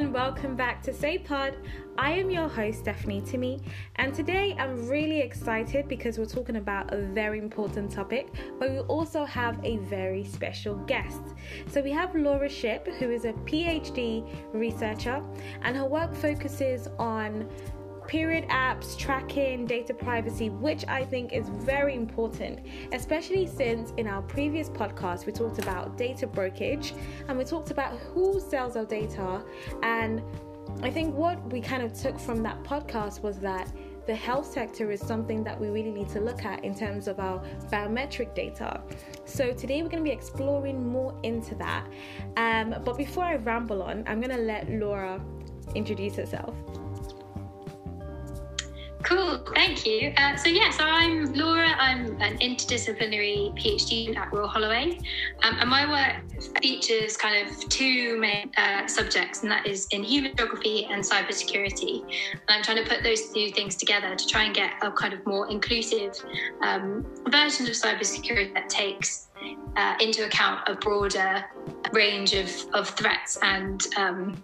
and welcome back to Say Pod. I am your host, Stephanie Timmy, and today I'm really excited because we're talking about a very important topic, but we also have a very special guest. So we have Laura Shipp, who is a PhD researcher, and her work focuses on period apps, tracking, data privacy, which I think is very important, especially since in our previous podcast we talked about data brokerage and we talked about who sells our data. And I think what we kind of took from that podcast was that the health sector is something that we really need to look at in terms of our biometric data. So today we're going to be exploring more into that. Um, but before I ramble on, I'm going to let Laura introduce herself. Cool, thank you. Uh, so, yes, I'm Laura. I'm an interdisciplinary PhD at Royal Holloway. Um, and my work features kind of two main uh, subjects, and that is in human geography and cybersecurity. And I'm trying to put those two things together to try and get a kind of more inclusive um, version of cybersecurity that takes uh, into account a broader range of, of threats and um,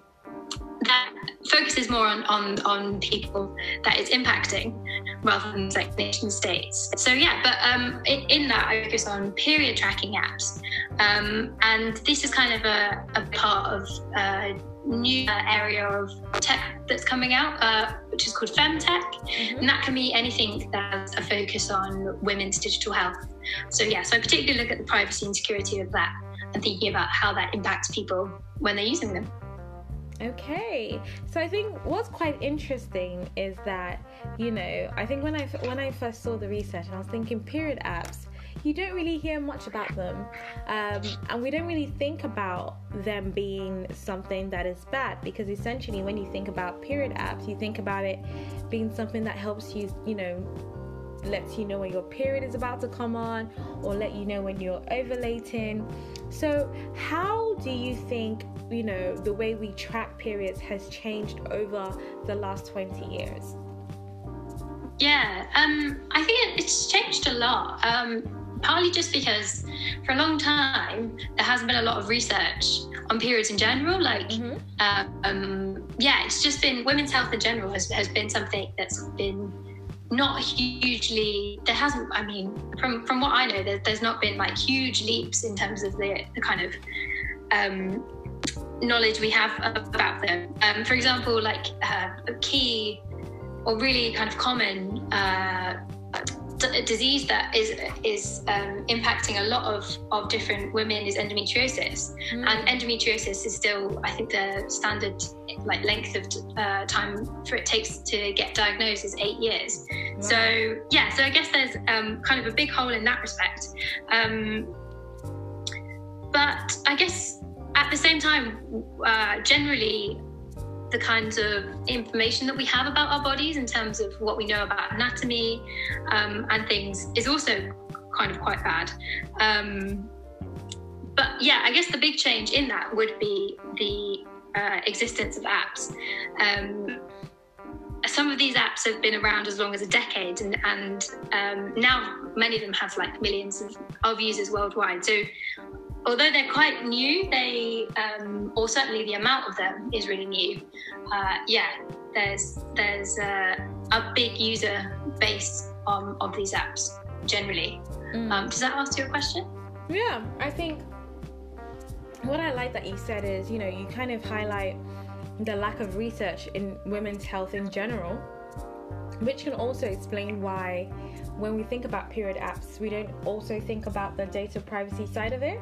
focuses more on, on, on people that it's impacting rather than like nation states. So yeah, but um, in, that I focus on period tracking apps, um, and this is kind of a, a part of a new area of tech that's coming out, uh, which is called femtech, mm-hmm. and that can be anything that's a focus on women's digital health. So yeah, so I particularly look at the privacy and security of that and thinking about how that impacts people when they're using them. Okay, so I think what's quite interesting is that you know I think when I when I first saw the research and I was thinking period apps, you don't really hear much about them, um, and we don't really think about them being something that is bad because essentially when you think about period apps, you think about it being something that helps you you know lets you know when your period is about to come on or let you know when you're ovulating. So, how do you think, you know, the way we track periods has changed over the last 20 years? Yeah, um, I think it's changed a lot. Um, partly just because for a long time there hasn't been a lot of research on periods in general. Like, mm-hmm. um, yeah, it's just been women's health in general has, has been something that's been not hugely there hasn't i mean from from what i know there, there's not been like huge leaps in terms of the, the kind of um, knowledge we have about them um, for example like uh, a key or really kind of common uh, a disease that is is um, impacting a lot of, of different women is endometriosis, mm. and endometriosis is still, I think, the standard like length of uh, time for it takes to get diagnosed is eight years. So yeah, so I guess there's um, kind of a big hole in that respect. Um, but I guess at the same time, uh, generally the kinds of information that we have about our bodies in terms of what we know about anatomy um, and things is also kind of quite bad. Um, but yeah, I guess the big change in that would be the uh, existence of apps. Um, some of these apps have been around as long as a decade, and, and um, now many of them have like millions of, of users worldwide. So although they're quite new, they um, or certainly the amount of them is really new. Uh, yeah, there's there's a, a, big user base um, of these apps generally. Mm. Um, does that answer your question? Yeah, I think what I like that you said is you know you kind of highlight the lack of research in women's health in general, which can also explain why when we think about period apps, we don't also think about the data privacy side of it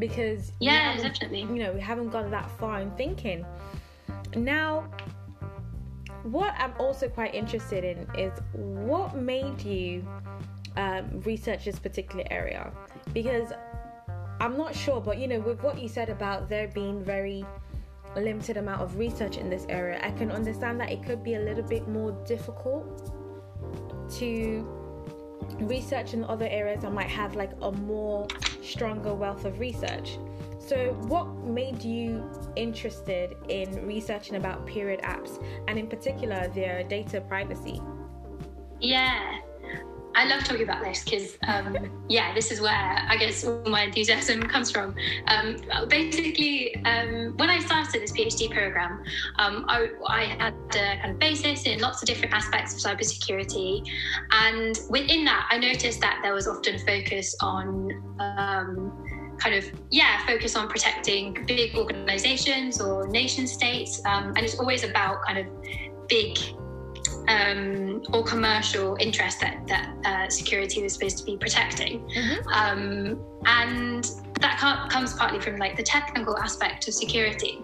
because yeah, definitely. You know, we haven't gone that far in thinking. Now, what I'm also quite interested in is what made you um, research this particular area because I'm not sure, but you know, with what you said about there being very limited amount of research in this area, I can understand that it could be a little bit more difficult to research in other areas. I might have like a more stronger wealth of research. So, what made you interested in researching about period apps and, in particular, their data privacy? Yeah, I love talking about this because, um, yeah, this is where I guess all my enthusiasm comes from. Um, basically, um, when I started this PhD program, um, I, I, had a kind of basis in lots of different aspects of cybersecurity, and within that, I noticed that there was often focus on um, kind of yeah focus on protecting big organizations or nation states um, and it's always about kind of big um, or commercial interest that, that uh, security was supposed to be protecting. Mm-hmm. Um, and that comes partly from like the technical aspect of security.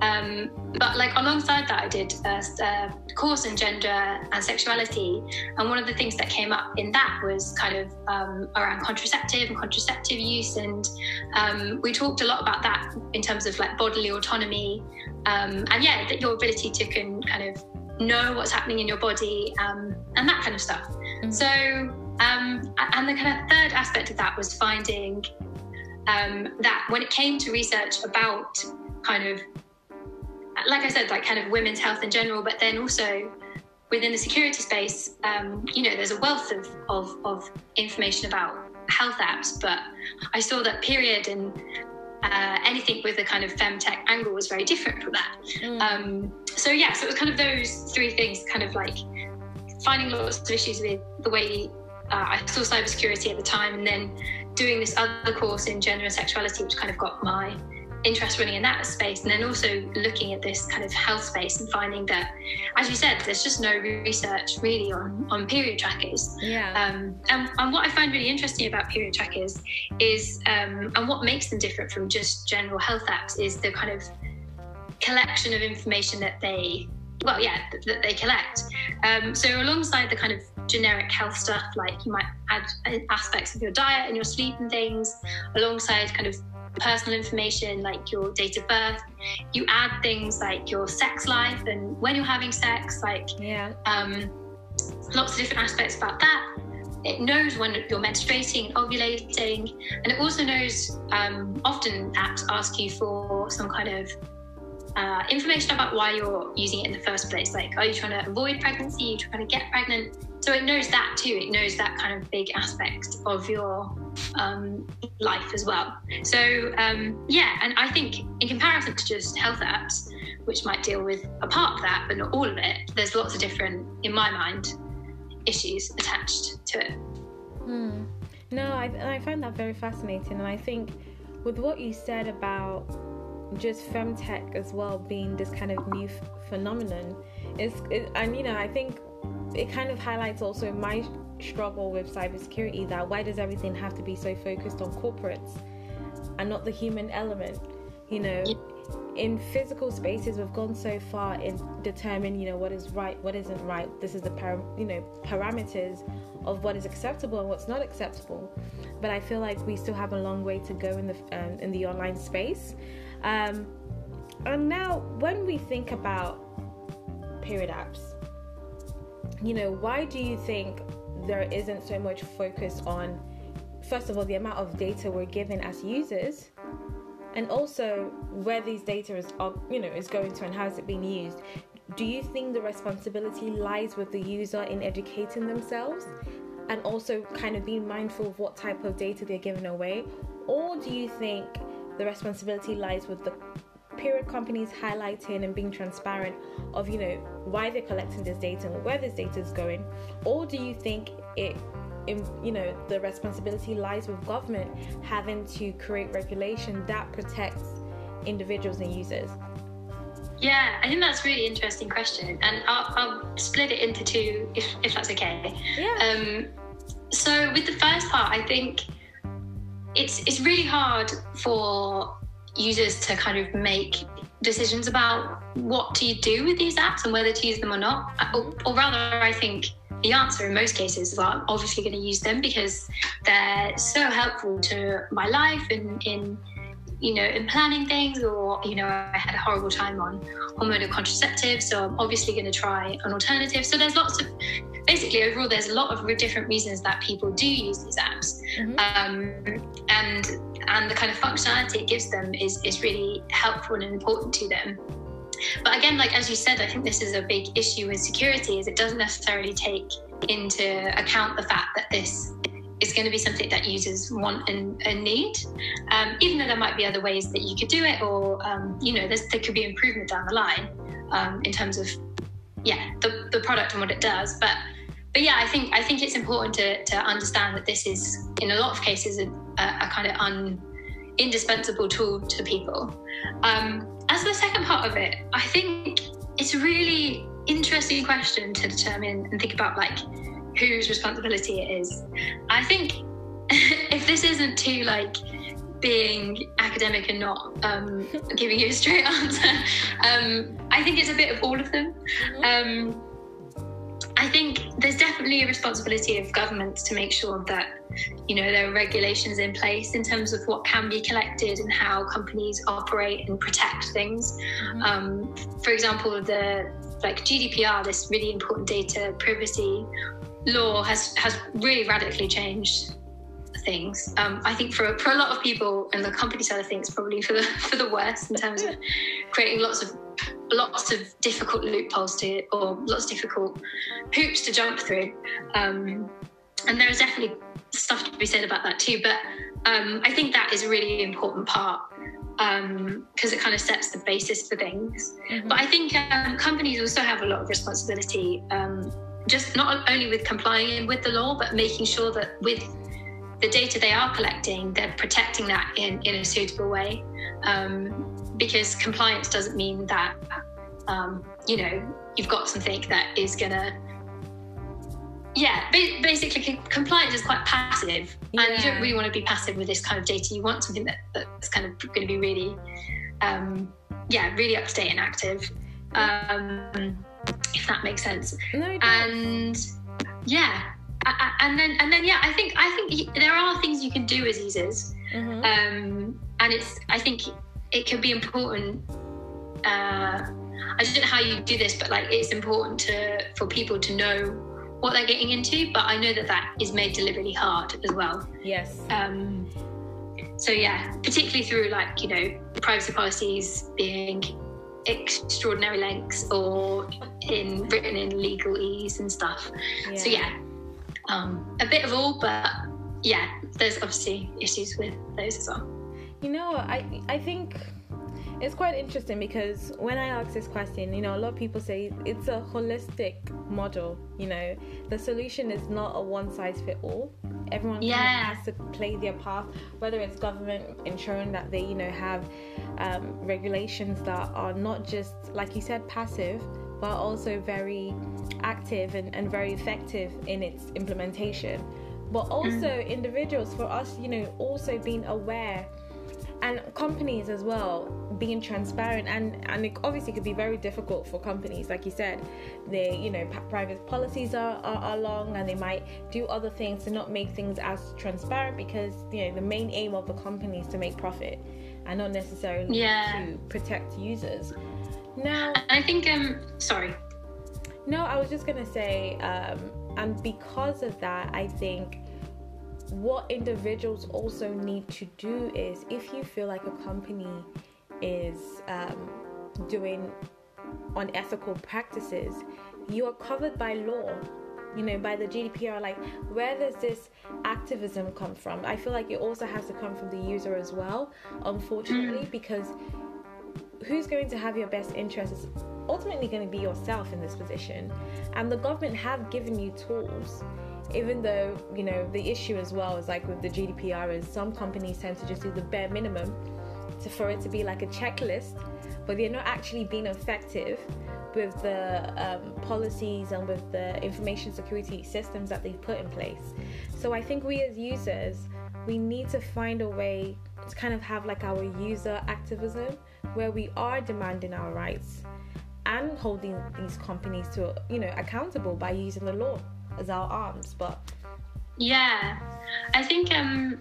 Um, but like alongside that, I did a, a, course in gender and sexuality, and one of the things that came up in that was kind of um, around contraceptive and contraceptive use, and um, we talked a lot about that in terms of like bodily autonomy, um, and yeah, that your ability to can kind of know what's happening in your body um, and that kind of stuff. Mm-hmm. So, um, and the kind of third aspect of that was finding um, that when it came to research about kind of, like I said, like kind of women's health in general, but then also within the security space, um, you know, there's a wealth of, of, of information about health apps, but I saw that period and uh, anything with a kind of femtech angle was very different from that. Mm. Um, so yeah, so it was kind of those three things, kind of like finding lots of issues with the way uh, I saw cybersecurity at the time, and then doing this other course in gender and sexuality, which kind of got my interest running in that space and then also looking at this kind of health space and finding that as you said there's just no research really on on period trackers. Yeah. Um, and, and what i find really interesting about period trackers is um, and what makes them different from just general health apps is the kind of collection of information that they well yeah that they collect. Um, so alongside the kind of generic health stuff like you might add aspects of your diet and your sleep and things alongside kind of personal information like your date of birth. You add things like your sex life and when you're having sex, like yeah. um, lots of different aspects about that. It knows when you're menstruating, ovulating, and it also knows um, often apps ask you for some kind of uh, information about why you're using it in the first place. Like, are you trying to avoid pregnancy? Are you trying to get pregnant? So it knows that too. It knows that kind of big aspect of your um, life as well. So um, yeah, and I think in comparison to just health apps, which might deal with a part of that but not all of it, there's lots of different, in my mind, issues attached to it. Hmm. No, I, I find that very fascinating, and I think with what you said about just femtech as well being this kind of new f- phenomenon is it, and you know i think it kind of highlights also my struggle with cybersecurity that why does everything have to be so focused on corporates and not the human element you know? In physical spaces we've gone so far in determining you know what is right what isn't right. This is the par- you know parameters of what is acceptable and what's not acceptable. But i feel like we still have a long way to go in the um, in the online space um, and now when we think about period apps you know, why do you think there isn't so much focus on, first of all, the amount of data we're given as users, and also where these data is, you know, is going to and how is it being used? Do you think the responsibility lies with the user in educating themselves and also kind of being mindful of what type of data they're giving away? Or do you think the responsibility lies with the period companies highlighting and being transparent of you know why they're collecting this data and where this data is going or do you think it in, you know the responsibility lies with government having to create regulation that protects individuals and users? Yeah i think that's a really interesting question and i'll, I'll split it into two if, if that's okay. Yeah. Um, so with the first part i think it's it's really hard for users to kind of make decisions about what to do with these apps and whether to use them or not. Or, or rather, I think the answer in most cases is I'm obviously going to use them because they're so helpful to my life and in you know in planning things or you know I had a horrible time on hormonal contraceptives so I'm obviously going to try an alternative so there's lots of basically overall there's a lot of different reasons that people do use these apps mm-hmm. um, and and the kind of functionality it gives them is, is really helpful and important to them. But again, like as you said, I think this is a big issue with security is it doesn't necessarily take into account the fact that this is going to be something that users want and, and need, um, even though there might be other ways that you could do it, or um, you know, there could be improvement down the line um, in terms of yeah the, the product and what it does. But but yeah, I think I think it's important to to understand that this is in a lot of cases a, a kind of un, indispensable tool to people. Um, as the second part of it, I think it's a really interesting question to determine and think about like whose responsibility it is. I think if this isn't too like being academic and not um, giving you a straight answer, um, I think it's a bit of all of them. Mm-hmm. Um, I think there's definitely a responsibility of governments to make sure that you know there are regulations in place in terms of what can be collected and how companies operate and protect things. Mm-hmm. Um, for example, the like GDPR, this really important data privacy law has has really radically changed things. Um, I think for for a lot of people and the company side of things, probably for the for the worst in terms of creating lots of lots of difficult loopholes to or lots of difficult hoops to jump through. Um, and there is definitely stuff to be said about that too. But um, I think that is a really important part because um, it kind of sets the basis for things. Mm-hmm. But I think um, companies also have a lot of responsibility, um, just not only with complying with the law, but making sure that with the data they are collecting, they're protecting that in, in a suitable way. Um, because compliance doesn't mean that, um, you know, you've got something that is going to yeah, basically, compliance is quite passive, yeah. and you don't really want to be passive with this kind of data. You want something that, that's kind of going to be really, um, yeah, really up to date and active, um, if that makes sense. No, and yeah, and then and then yeah, I think I think there are things you can do as users, mm-hmm. um, and it's I think it can be important. Uh, I don't know how you do this, but like it's important to for people to know what they're getting into, but I know that that is made deliberately hard as well. Yes. Um, so yeah, particularly through like you know privacy policies being extraordinary lengths or in written in legalese and stuff. Yeah. So yeah, um, a bit of all, but yeah, there's obviously issues with those as well. You know, I I think it's quite interesting because when I ask this question, you know, a lot of people say it's a holistic model. You know, the solution is not a one size fit all. Everyone yeah. has to play their part, whether it's government ensuring that they, you know, have um, regulations that are not just, like you said, passive, but also very active and, and very effective in its implementation. But also mm. individuals, for us, you know, also being aware and companies as well being transparent and and it obviously could be very difficult for companies like you said. They you know private policies are, are, are long and they might do other things to not make things as transparent because you know the main aim of the company is to make profit and not necessarily yeah. to protect users. Now i think um sorry. No i was just gonna say um and because of that i think what individuals also need to do is if you feel like a company is um, doing unethical practices, you are covered by law. You know, by the GDPR, like where does this activism come from? I feel like it also has to come from the user as well, unfortunately, mm. because who's going to have your best interests is ultimately going to be yourself in this position. And the government have given you tools even though you know the issue as well is like with the GDPR is some companies tend to just do the bare minimum to, for it to be like a checklist, but they're not actually being effective with the um, policies and with the information security systems that they've put in place. So I think we as users we need to find a way to kind of have like our user activism where we are demanding our rights and holding these companies to you know accountable by using the law as our arms. But yeah, I think um,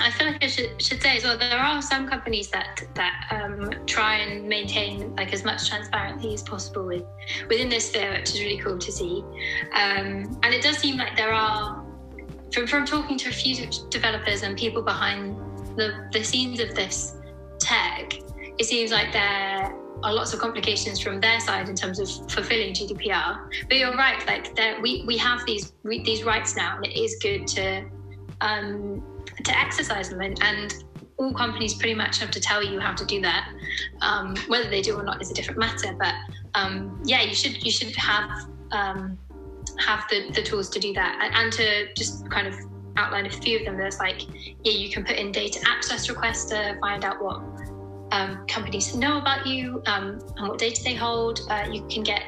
I feel like I should, should say as well. There are some companies that that um, try and maintain like as much transparency as possible with within this sphere, which is really cool to see. Um, and it does seem like there are from from talking to a few developers and people behind the the scenes of this tech. It seems like there are lots of complications from their side in terms of fulfilling GDPR. But you're right, like we we have these these rights now, and it is good to um, to exercise them. And, and all companies pretty much have to tell you how to do that. Um, whether they do or not is a different matter. But um, yeah, you should you should have um, have the, the tools to do that and, and, to just kind of outline a few of them. There's like yeah, you can put in data access requests to find out what um, companies know about you um, and what data they hold. Uh, you can get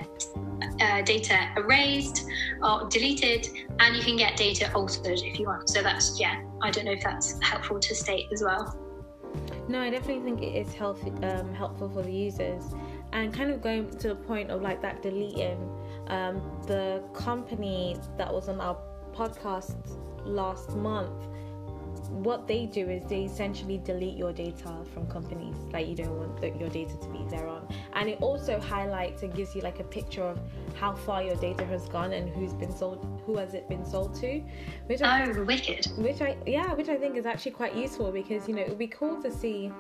uh, data erased or deleted, and you can get data altered if you want. So that's yeah. I don't know if that's helpful to state as well. No, I definitely think it is healthy, um, helpful for the users, and kind of going to the point of like that deleting. Um, the company that was on our podcast last month what they do is they essentially delete your data from companies like you don't want your data to be there on and it also highlights and gives you like a picture of how far your data has gone and who's been sold who has it been sold to which I oh think, wicked which I yeah which I think is actually quite useful because you know it would be cool to see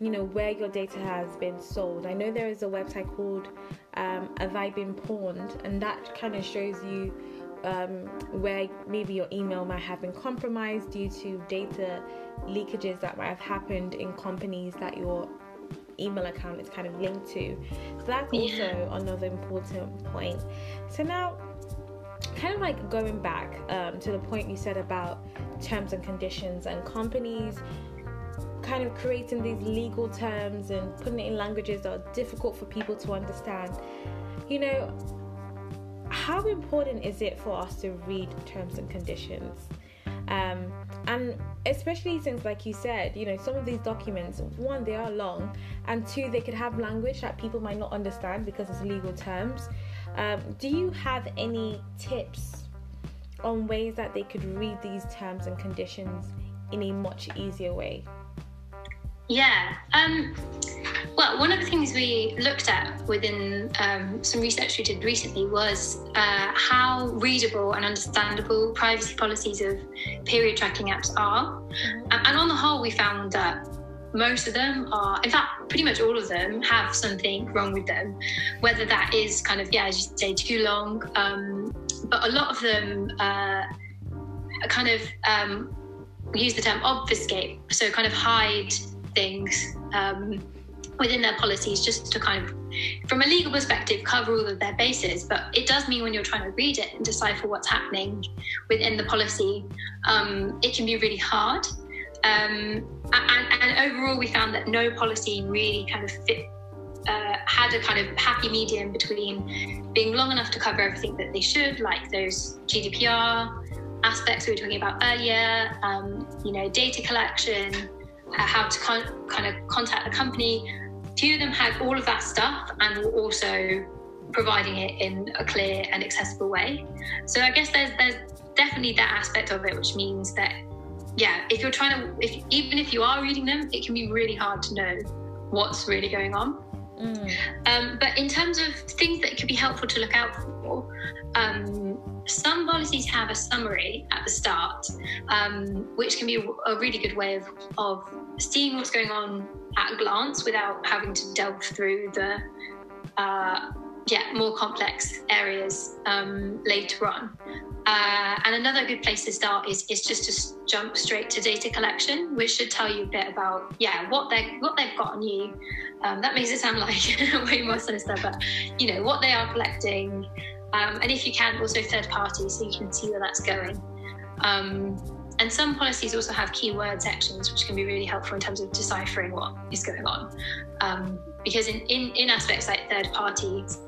you know where your data has been sold. I know there is a website called um, Have I Been Pwned, and that kind of shows you um, where maybe your email might have been compromised due to data leakages that might have happened in companies that your email account is kind of linked to. So that's also yeah. another important point. So now, kind of like going back um, to the point you said about terms and conditions and companies kind of creating these legal terms and putting it in languages that are difficult for people to understand. You know, how important is it for us to read terms and conditions? Um, and especially since, like you said, you know, some of these documents, one, they are long, and two, they could have language that people might not understand because it's legal terms. Um, do you have any tips on ways that they could read these terms and conditions in a much easier way? Yeah. Um, well, one of the things we looked at within um, some research we did recently was uh, how readable and understandable privacy policies of period tracking apps are. Mm-hmm. And on the whole, we found that most of them are, in fact, pretty much all of them have something wrong with them, whether that is kind of, yeah, as you say, too long. Um, but a lot of them uh, kind of um, use the term obfuscate, so kind of hide things um, within their policies just to kind of, from a legal perspective, cover all of their bases. But it does mean when you're trying to read it and decipher what's happening within the policy, um, it can be really hard. Um, and, and, overall, we found that no policy really kind of fit. Uh, had a kind of happy medium between being long enough to cover everything that they should, like those GDPR aspects we were talking about earlier, um, you know, data collection, how to con- kind of contact the company. Few of them had all of that stuff and were also providing it in a clear and accessible way. So I guess there's there's definitely that aspect of it, which means that yeah, if you're trying to, if even if you are reading them, it can be really hard to know what's really going on. Mm. Um, but in terms of things that could be helpful to look out for, um, some policies have a summary at the start, um, which can be a really good way of, of seeing what's going on at a glance without having to delve through the uh, yeah more complex areas um, later on. Uh, and another good place to start is, is just to jump straight to data collection, which should tell you a bit about yeah what they what they've got on you. Um, that makes it sound like way more sinister, but you know what they are collecting, um, and if you can, also third parties, so you can see where that's going. Um, and some policies also have keyword sections, which can be really helpful in terms of deciphering what is going on. Um, because in, in, in aspects like third parties,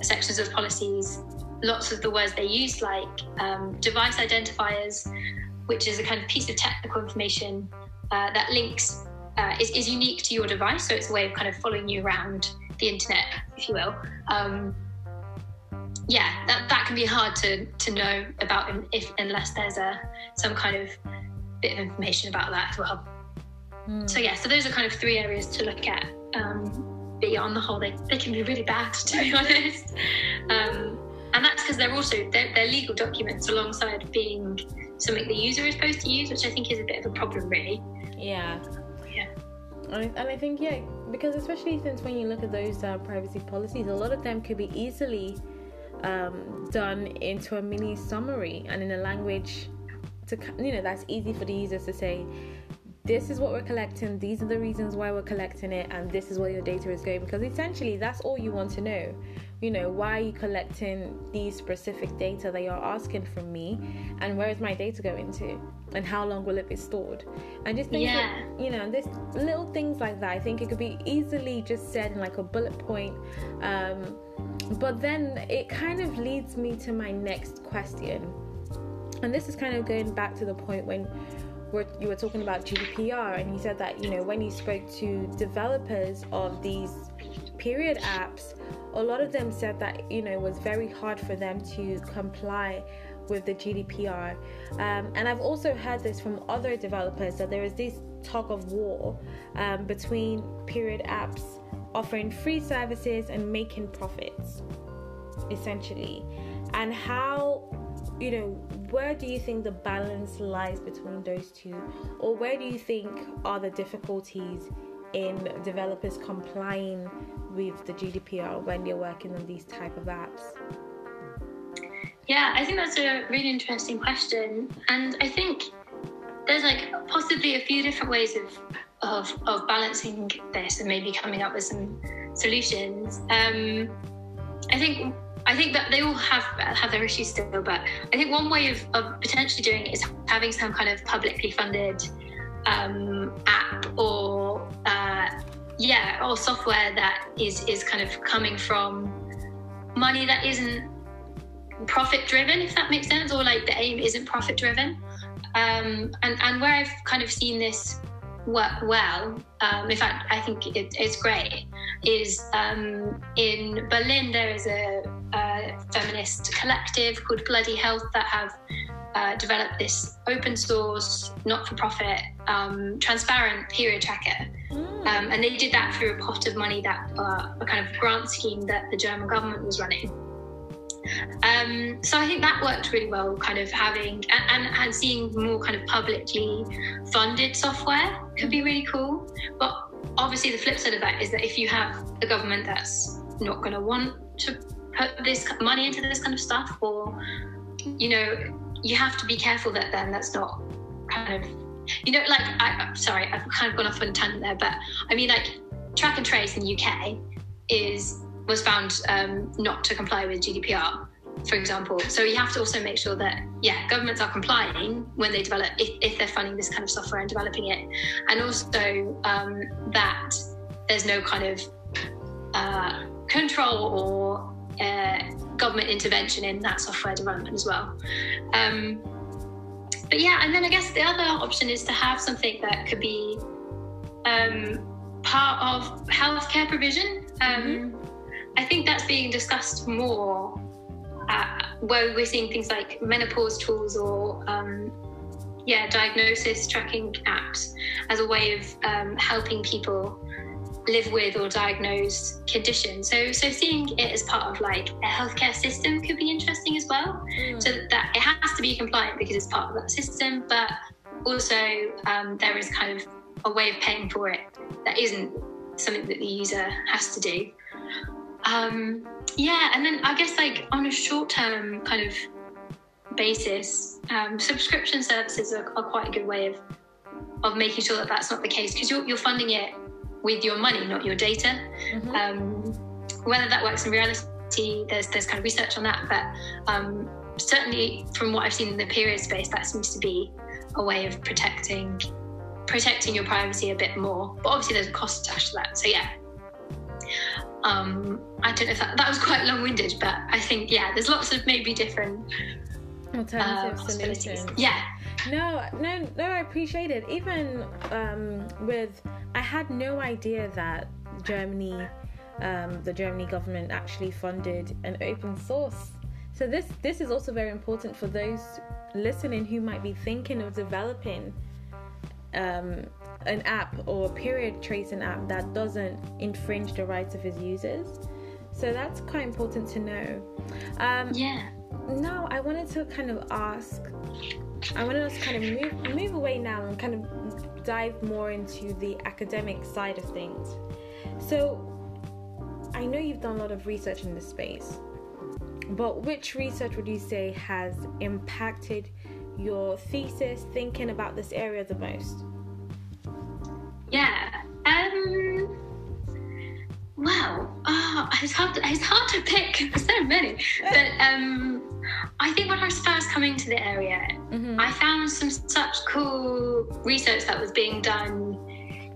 sections of policies, lots of the words they use, like um, device identifiers, which is a kind of piece of technical information uh, that links, uh, is, is unique to your device. So it's a way of kind of following you around the internet, if you will. Um, yeah, that, that can be hard to, to know about if unless there's a some kind of bit of information about that as well. Mm. So yeah, so those are kind of three areas to look at. Um, but yeah, on the whole, they, they can be really bad to be honest. Um, and that's because they're also they're, they're, legal documents alongside being something the user is supposed to use, which I think is a bit of a problem, really. Yeah. Yeah. And I, think yeah, because especially since when you look at those uh, privacy policies, a lot of them could be easily um, done into a mini summary and in a language to you know that's easy for the users to say this is what we're collecting these are the reasons why we're collecting it and this is where your data is going because essentially that's all you want to know you know why are you collecting these specific data that you're asking from me? And where is my data going to? And how long will it be stored? And just things yeah. Like, you know this little things like that. I think it could be easily just said in like a bullet point. Um, but then it kind of leads me to my next question. And this is kind of going back to the point when we're, you were talking about GDPR, and you said that you know when you spoke to developers of these period apps, a lot of them said that you know it was very hard for them to comply with the GDPR. Um, and I've also heard this from other developers that there is this talk of war um, between period apps offering free services and making profits, essentially, and how you know, where do you think the balance lies between those two? Or where do you think are the difficulties in developers complying with the GDPR when they're working on these type of apps? Yeah, I think that's a really interesting question. And I think there's like possibly a few different ways of of, of balancing this and maybe coming up with some solutions. Um, I think I think that they all have have their issues still, but I think one way of, of potentially doing it is having some kind of publicly funded um, app yeah, or software that is is kind of coming from money that isn't profit driven, if that makes sense, or like the aim isn't profit driven. Um, and and where I've kind of seen this work well, um, in fact, I think it, it's great, is um, in Berlin there is a, a, feminist collective called Bloody Health that have uh, developed this open source, not for profit, um, transparent period tracker. Mm. Um, and they did that through a pot of money that uh, a kind of grant scheme that the German government was running. Um, so I think that worked really well, kind of having and, and, and seeing more kind of publicly funded software could be really cool. But obviously, the flip side of that is that if you have a government that's not going to want to put this money into this kind of stuff, or you know, you have to be careful that then that's not kind of you know, like I, am sorry, I've kind of gone off on a tangent there, but I mean, like track and trace in the UK is was found um, not to comply with GDPR, for example. So you have to also make sure that, yeah, governments are complying when they develop, if, if they're funding this kind of software and developing it. And also um, that there's no kind of uh, control or uh, government intervention in that software development as well. Um, but yeah, and then I guess the other option is to have something that could be um, part of healthcare provision. Um, mm-hmm. I think that's being discussed more, uh, where we're seeing things like menopause tools or um, yeah, diagnosis tracking apps as a way of um, helping people live with or diagnose conditions. So, so seeing it as part of like a healthcare system could be interesting as well. Mm. So that it has to be compliant because it's part of that system, but also um, there is kind of a way of paying for it that isn't something that the user has to do. Um, yeah, and then I guess like on a short term kind of basis, um, subscription services are, are, quite a good way of of making sure that that's not the case because you're, you're funding it with your money, not your data. Mm-hmm. Um, whether that works in reality, there's there's kind of research on that, but um, certainly from what I've seen in the period space, that seems to be a way of protecting protecting your privacy a bit more. But obviously, there's a cost attached to that. So yeah, um, I don't know if that, that was quite long winded, but I think, yeah, there's lots of maybe different alternative uh, solutions. Yeah. No, no, no, I appreciate it. Even um, with, I had no idea that Germany, um, the Germany government actually funded an open source. So this this is also very important for those listening who might be thinking of developing um, an app or period tracing app that doesn't infringe the rights of his users. So that's quite important to know. Um, yeah. Now, I wanted to kind of ask. I wanted us to kind of move move away now and kind of dive more into the academic side of things. So, I know you've done a lot of research in this space, but which research would you say has impacted your thesis, thinking about this area the most? Yeah. Um. Wow. Oh, it's hard. To, it's hard to pick so many. But um, I think when I was first coming to the area, mm-hmm. I found some such cool research that was being done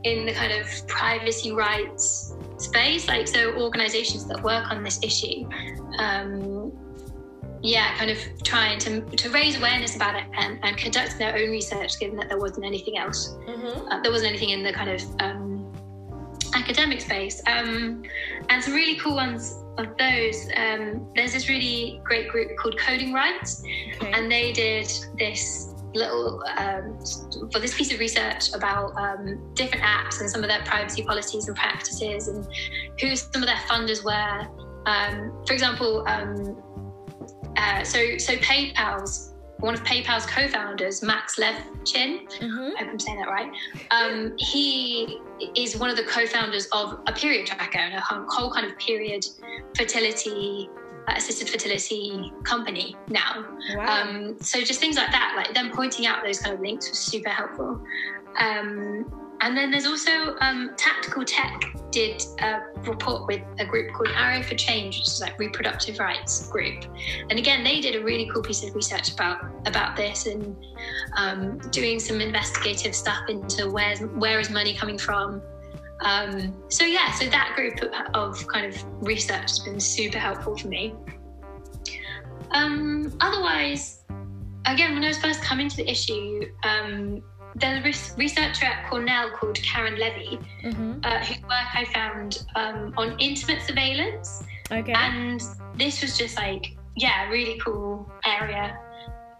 in the kind of privacy rights space. Like so, organisations that work on this issue. Um, yeah, kind of trying to, to raise awareness about it and, and conduct their own research, given that there wasn't anything else. Mm-hmm. Uh, there wasn't anything in the kind of um, academic space. Um, and some really cool ones of those. Um, there's this really great group called Coding Rights, okay. and they did this little um, for this piece of research about um, different apps and some of their privacy policies and practices and who some of their funders were. Um, for example, um, uh, so so PayPal's one of PayPal's co-founders, Max Levchin, mm-hmm. I hope I'm saying that right. Um, he is one of the co-founders of a period tracker and a whole kind of period fertility uh, assisted fertility company now. Wow. Um, so just things like that, like them pointing out those kind of links was super helpful. Um, and then there's also um, Tactical Tech did a report with a group called Arrow for Change, which is like reproductive rights group. And again, they did a really cool piece of research about about this and um, doing some investigative stuff into where's where is money coming from. Um, so yeah, so that group of kind of research has been super helpful for me. Um, otherwise, again, when I was first coming to the issue, um, there's a researcher at Cornell called Karen Levy, mm-hmm. uh, whose work I found um, on intimate surveillance. Okay. And this was just like, yeah, really cool area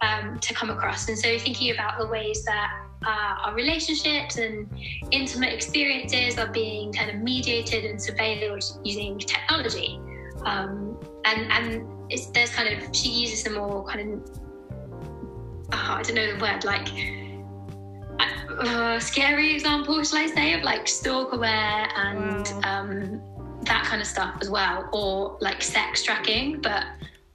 um, to come across. And so thinking about the ways that uh, our relationships and intimate experiences are being kind of mediated and surveilled using technology. Um, and and there's kind of, she uses some more kind of, oh, I don't know the word, like, uh, scary example, shall I say, of like stalkerware and wow. um, that kind of stuff as well, or like sex tracking, but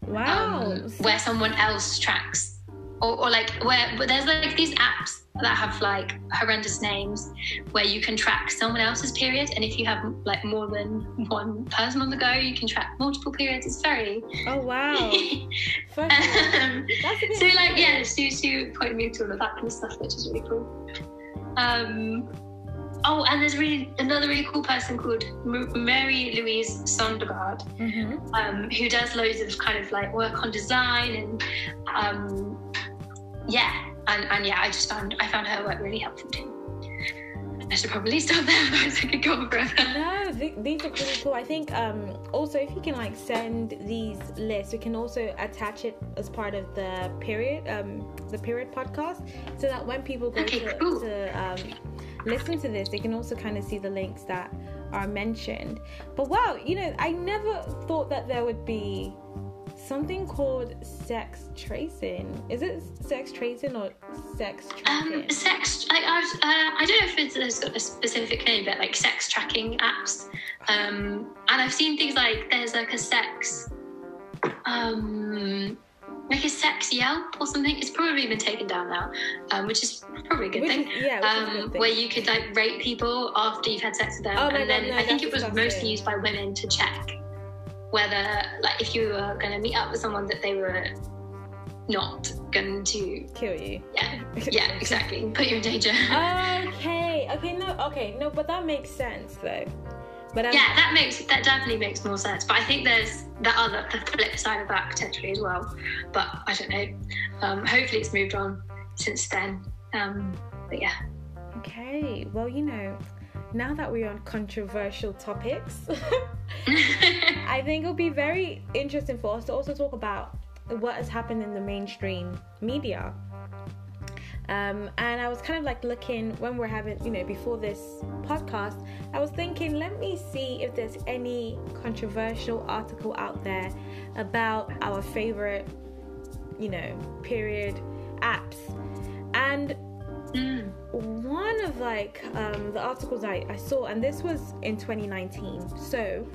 wow, um, where someone else tracks, or, or like where there's like these apps that have like horrendous names where you can track someone else's period and if you have like more than one person on the go you can track multiple periods. It's very oh wow. Um, so like yeah she, she pointed me to all of that kind of stuff which is really cool. Um, oh, and there's really another really cool person called Mary Louise Sondergaard, mm-hmm. um, who does loads of kind of like work on design and um, yeah, and, and yeah, I just found I found her work really helpful too. I should probably stop there, otherwise I could go forever. No, these are pretty cool. I think um, also if you can like send these lists, we can also attach it as part of the period, um, the period podcast, so that when people go okay, to, cool. to um, listen to this, they can also kind of see the links that are mentioned. But wow, you know, I never thought that there would be something called sex tracing. Is it sex tracing or sex tracking? Um, sex. Like I, was, uh, I don't know if it's got a specific name, but like sex tracking apps. Um, and I've seen things like there's like a sex, um, like a sex Yelp or something. It's probably been taken down now, um, which is probably a good which thing. Yeah, um, where you could like rate people after you've had sex with them, oh and then no, I think it was mostly used by women to check whether like if you were going to meet up with someone that they were not going to kill you. Yeah, yeah, exactly. Put you in danger. okay, okay, no, okay, no, but that makes sense though. But um, yeah, that makes that definitely makes more sense. But I think there's the other the flip side of that potentially as well. But I don't know. Um, hopefully, it's moved on since then. Um, but yeah. Okay. Well, you know, now that we're on controversial topics, I think it'll be very interesting for us to also talk about what has happened in the mainstream media. Um, and I was kind of like looking when we're having, you know, before this podcast, I was thinking, let me see if there's any controversial article out there about our favorite, you know, period apps. And mm. one of like um, the articles I, I saw, and this was in 2019, so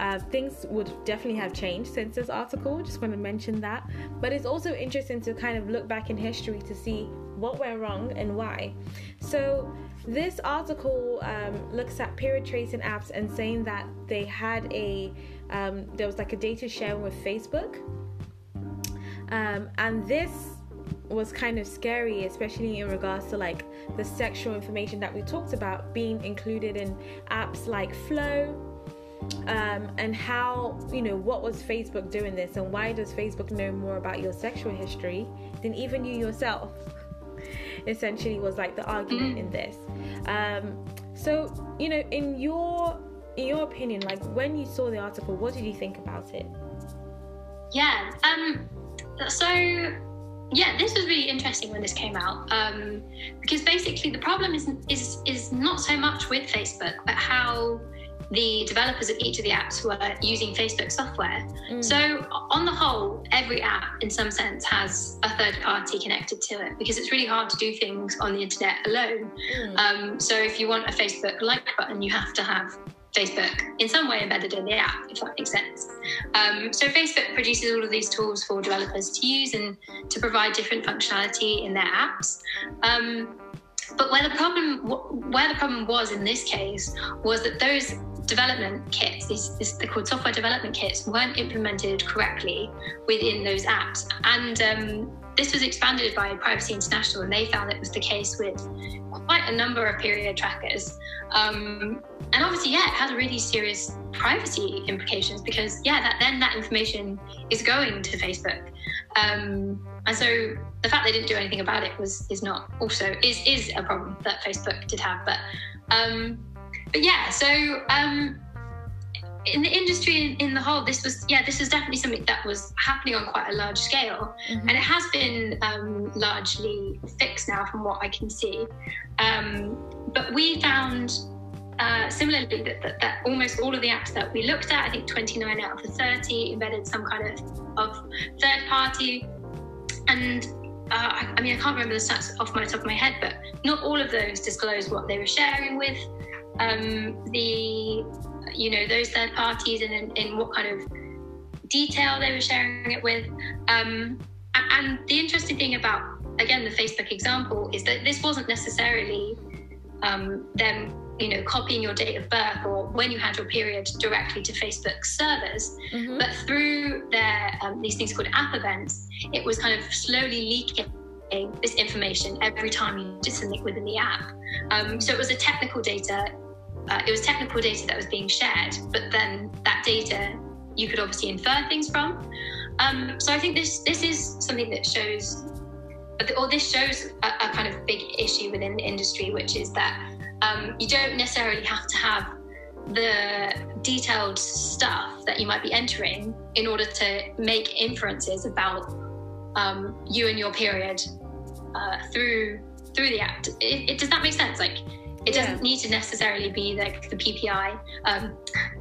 uh, things would definitely have changed since this article. Just want to mention that. But it's also interesting to kind of look back in history to see what went wrong and why. So, this article um, looks at period tracing apps and saying that they had a, um, there was like a data sharing with Facebook. Um, and this was kind of scary, especially in regards to like the sexual information that we talked about being included in apps like Flo, um, and how you know what was Facebook doing this, and why does Facebook know more about your sexual history than even you yourself? Essentially, was like the argument in this. Um, so you know, in your in your opinion, like when you saw the article, what did you think about it? Yeah. Um. So yeah, this was really interesting when this came out um, because basically the problem is is is not so much with Facebook, but how the developers of each of the apps were using Facebook software. Mm. So, on the whole, every app, in some sense, has a third party connected to it because it's really hard to do things on the internet alone. Mm. Um, so, if you want a Facebook like button, you have to have Facebook in some way embedded in the app, if that makes sense. Um, so Facebook produces all of these tools for developers to use and to provide different functionality in their apps. Um, but where the problem where the problem was in this case was that those development kits, these, this, they're called software development kits, weren't implemented correctly within those apps. And um, this was expanded by Privacy International, and they found it was the case with quite a number of period trackers. Um, and obviously, yeah, it has really serious privacy implications because, yeah, that, then that information is going to Facebook. Um, and so the fact they didn't do anything about it was is not also is is a problem that Facebook did have. But um, but yeah, so um, in the industry in, in, the whole, this was yeah, this is definitely something that was happening on quite a large scale, mm-hmm. and it has been um, largely fixed now, from what I can see. Um, but we found. Uh, similarly, that, that, that, almost all of the apps that we looked at, I think 29 out of the 30 embedded some kind of, of third party. And uh, I, I mean, I can't remember the stats off my top of my head, but not all of those disclosed what they were sharing with um, the you know those third parties and in, in, what kind of detail they were sharing it with. Um, and the interesting thing about again the Facebook example is that this wasn't necessarily um, them you know copying your date of birth or when you had your period directly to Facebook servers, mm-hmm. but through their um, these things called app events, it was kind of slowly leaking this information every time you did something within the app. Um, so it was a technical data uh, it was technical data that was being shared, but then that data you could obviously infer things from. Um, so I think this this is something that shows, or this shows a, a kind of big issue within the industry, which is that um, you don't necessarily have to have the detailed stuff that you might be entering in order to make inferences about um, you and your period uh, through through the app. It, it, does that make sense? Like it doesn't yeah. need to necessarily be like the PPI, um,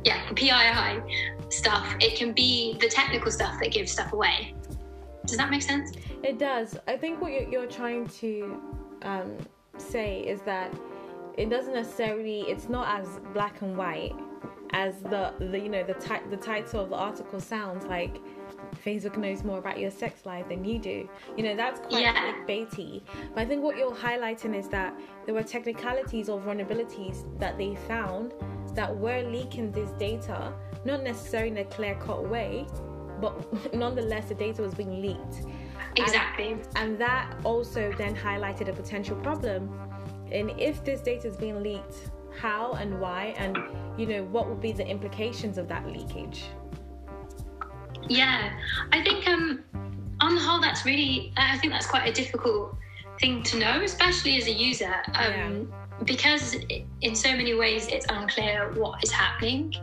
yeah, the PII stuff. It can be the technical stuff that gives stuff away. Does that make sense? It does. I think what you're, trying to um, say is that it doesn't necessarily. It's not as black and white as the, the you know the ti- the title of the article sounds like Facebook knows more about your sex life than you do. You know, that's quite yeah. clickbaity. But I think what you're highlighting is that there were technicalities or vulnerabilities that they found that were leaking this data, not necessarily in a clear cut way, but nonetheless, the data was being leaked. Exactly. And, and that also then highlighted a potential problem. And if this data is being leaked, how and why, and you know, what would be the implications of that leakage? Yeah, I think um, on the whole, that's really, I think that's quite a difficult thing to know, especially as a user, um, yeah. because in so many ways it's unclear what is happening.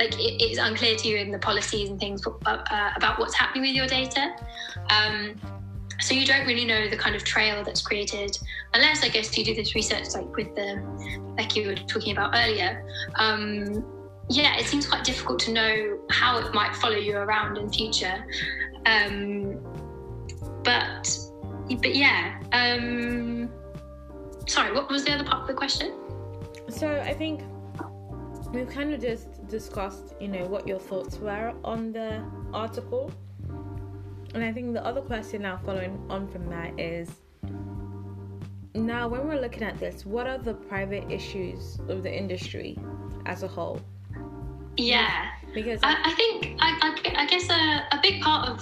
Like it, it's unclear to you in the policies and things uh, uh, about what's happening with your data. Um, so you don't really know the kind of trail that's created, unless I guess you do this research like with the, like you were talking about earlier. Um, yeah, it seems quite difficult to know how it might follow you around in future. Um, but but yeah, um, sorry, what was the other part of the question? So I think we've kind of just discussed, you know, what your thoughts were on the article. And I think the other question now following on from that is now when we're looking at this, what are the private issues of the industry as a whole? Yeah. Because I, I think, I, I, I guess a, a big part of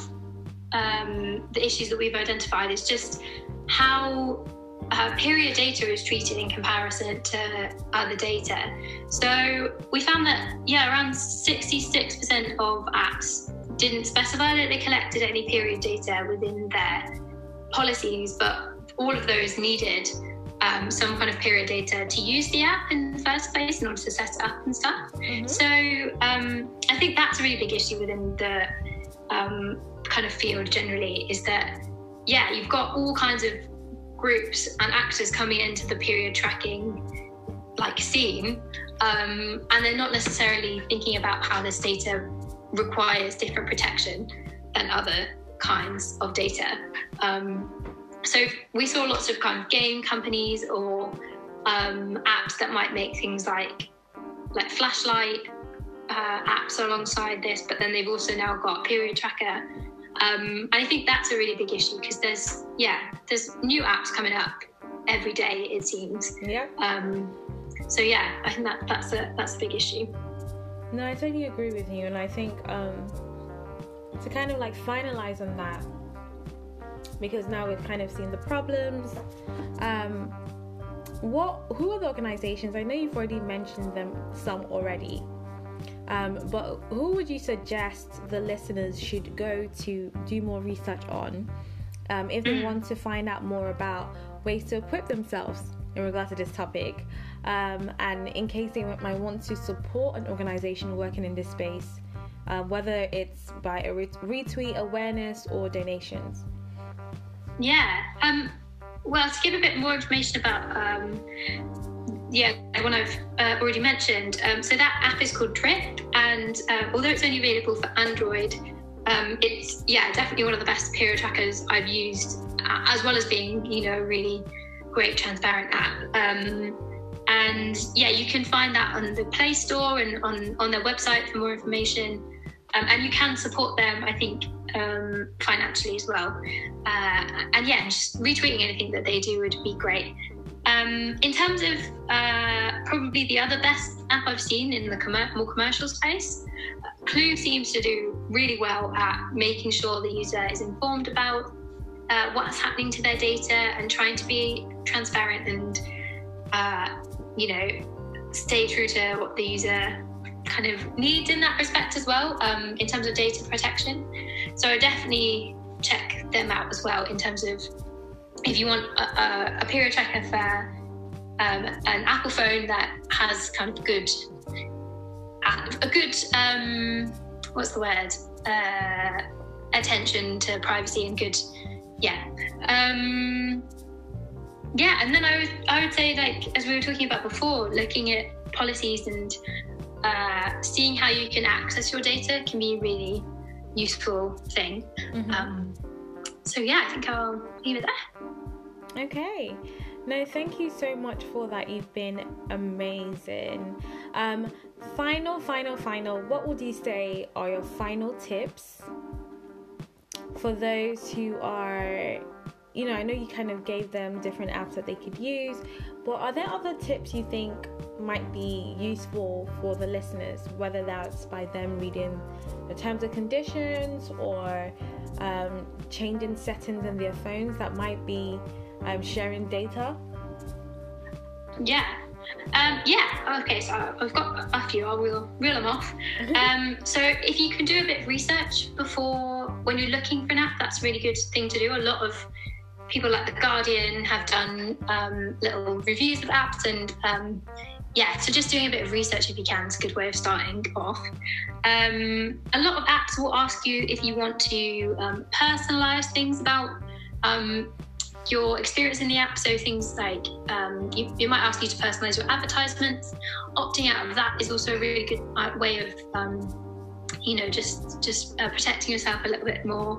um, the issues that we've identified is just how uh, period data is treated in comparison to other data. So we found that, yeah, around 66% of apps didn't specify that they collected any period data within their policies, but all of those needed um, some kind of period data to use the app in the first place in order to set it up and stuff. Mm-hmm. So um, I think that's a really big issue within the um, kind of field generally is that, yeah, you've got all kinds of groups and actors coming into the period tracking like scene um, and they're not necessarily thinking about how this data requires different protection than other kinds of data um, so we saw lots of kind of game companies or um, apps that might make things like like flashlight uh, apps alongside this but then they've also now got period tracker um, and I think that's a really big issue because there's, yeah, there's new apps coming up every day, it seems. Yeah. Um, so yeah, I think that that's a that's a big issue. No, I totally agree with you, and I think um, to kind of like finalize on that, because now we've kind of seen the problems. Um, what who are the organizations? I know you've already mentioned them some already. Um, but who would you suggest the listeners should go to do more research on um, if they want to find out more about ways to equip themselves in regards to this topic? Um, and in case they might want to support an organization working in this space, uh, whether it's by a retweet, awareness, or donations? Yeah. Um, well, to give a bit more information about um, yeah, one I've uh, already mentioned. Um, so that app is called Drip, and uh, although it's only available for Android, um, it's yeah definitely one of the best period trackers I've used, uh, as well as being you know a really great transparent app. Um, and yeah, you can find that on the Play Store and on on their website for more information. Um, and you can support them, I think, um, financially as well. Uh, and yeah, just retweeting anything that they do would be great. Um, in terms of uh, probably the other best app I've seen in the com- more commercial space, Clue seems to do really well at making sure the user is informed about uh, what's happening to their data and trying to be transparent and, uh, you know, stay true to what the user kind of needs in that respect as well, um, in terms of data protection. So I definitely check them out as well in terms of if you want a, a, a period tracker for um, an Apple phone that has kind of good, a good, um, what's the word? Uh, attention to privacy and good, yeah. Um, yeah, and then I would, I would say, like, as we were talking about before, looking at policies and uh, seeing how you can access your data can be a really useful thing. Mm-hmm. Um, so yeah, I think I'll leave it there. Okay. No, thank you so much for that. You've been amazing. Um, final, final, final. What would you say are your final tips for those who are, you know, I know you kind of gave them different apps that they could use, but are there other tips you think might be useful for the listeners, whether that's by them reading the terms and conditions or um, changing settings in their phones that might be um, sharing data? Yeah. Um, yeah, okay, so I've got a few, I'll reel, reel them off. Um, so, if you can do a bit of research before when you're looking for an app, that's a really good thing to do. A lot of people like The Guardian have done um, little reviews of apps and um, yeah, so just doing a bit of research if you can is a good way of starting off. Um, a lot of apps will ask you if you want to um, personalize things about um, your experience in the app. So things like um, you, you, might ask you to personalize your advertisements. Opting out of that is also a really good uh, way of um, you know just just uh, protecting yourself a little bit more.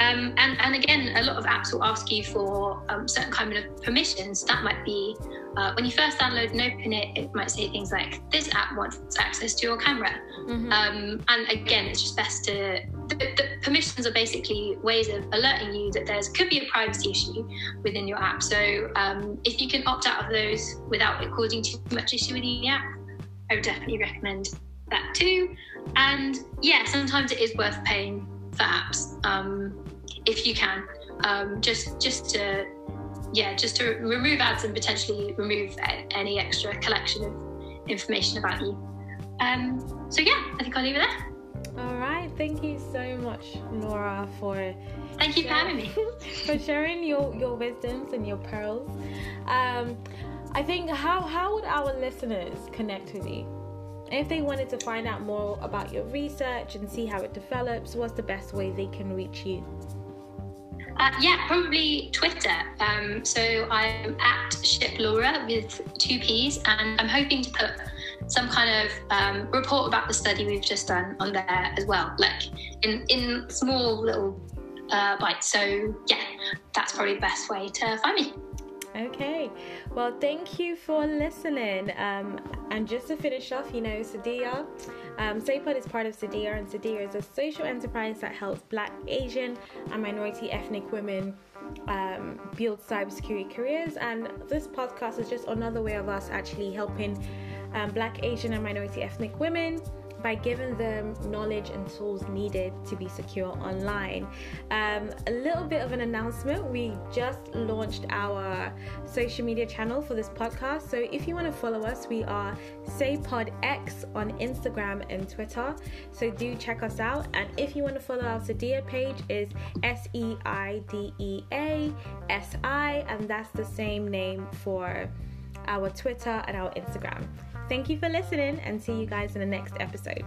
Um, and and again a lot of apps will ask you for um, certain kind of permissions. That might be uh, when you first download and open it it might say things like this app wants access to your camera. Mm-hmm. um, and again it's just best to the, the, permissions are basically ways of alerting you that there's could be a privacy issue within your app. So um, if you can opt out of those without it causing too much issue within the app I would definitely recommend that too. And yeah, sometimes it is worth paying for apps um, if you can, um, just just to yeah, just to remove ads and potentially remove any extra collection of information about you. Um, so yeah, I think I'll leave it there. All right, thank you so much, Laura, for thank you for having me for sharing your your wisdoms and your pearls. Um, I think how how would our listeners connect with you? If they wanted to find out more about your research and see how it develops, what's the best way they can reach you? Uh, yeah, probably Twitter. Um, so I'm at Shipp Laura with two P's, and I'm hoping to put some kind of um, report about the study we've just done on there as well, like in in small little uh, bites. So yeah, that's probably the best way to find me. Okay, well, thank you for listening. Um, and just to finish off, you know, Seidea, um, SayPod is part of Seidea, and Seidea is a social enterprise that helps Black, Asian, and minority ethnic women um, build cybersecurity careers. And this podcast is just another way of us actually helping um, Black, Asian, and minority ethnic women by giving them knowledge and tools needed to be secure online. Um, a little bit of an announcement we just launched our social media channel for this podcast. So if you want to follow us, we are SayPodX on Instagram and Twitter. So do check us out. And if you want to follow our Seidea page, is S E I D E A S I, and that's the same name for our Twitter and our Instagram. Thank you for listening and see you guys in the next episode.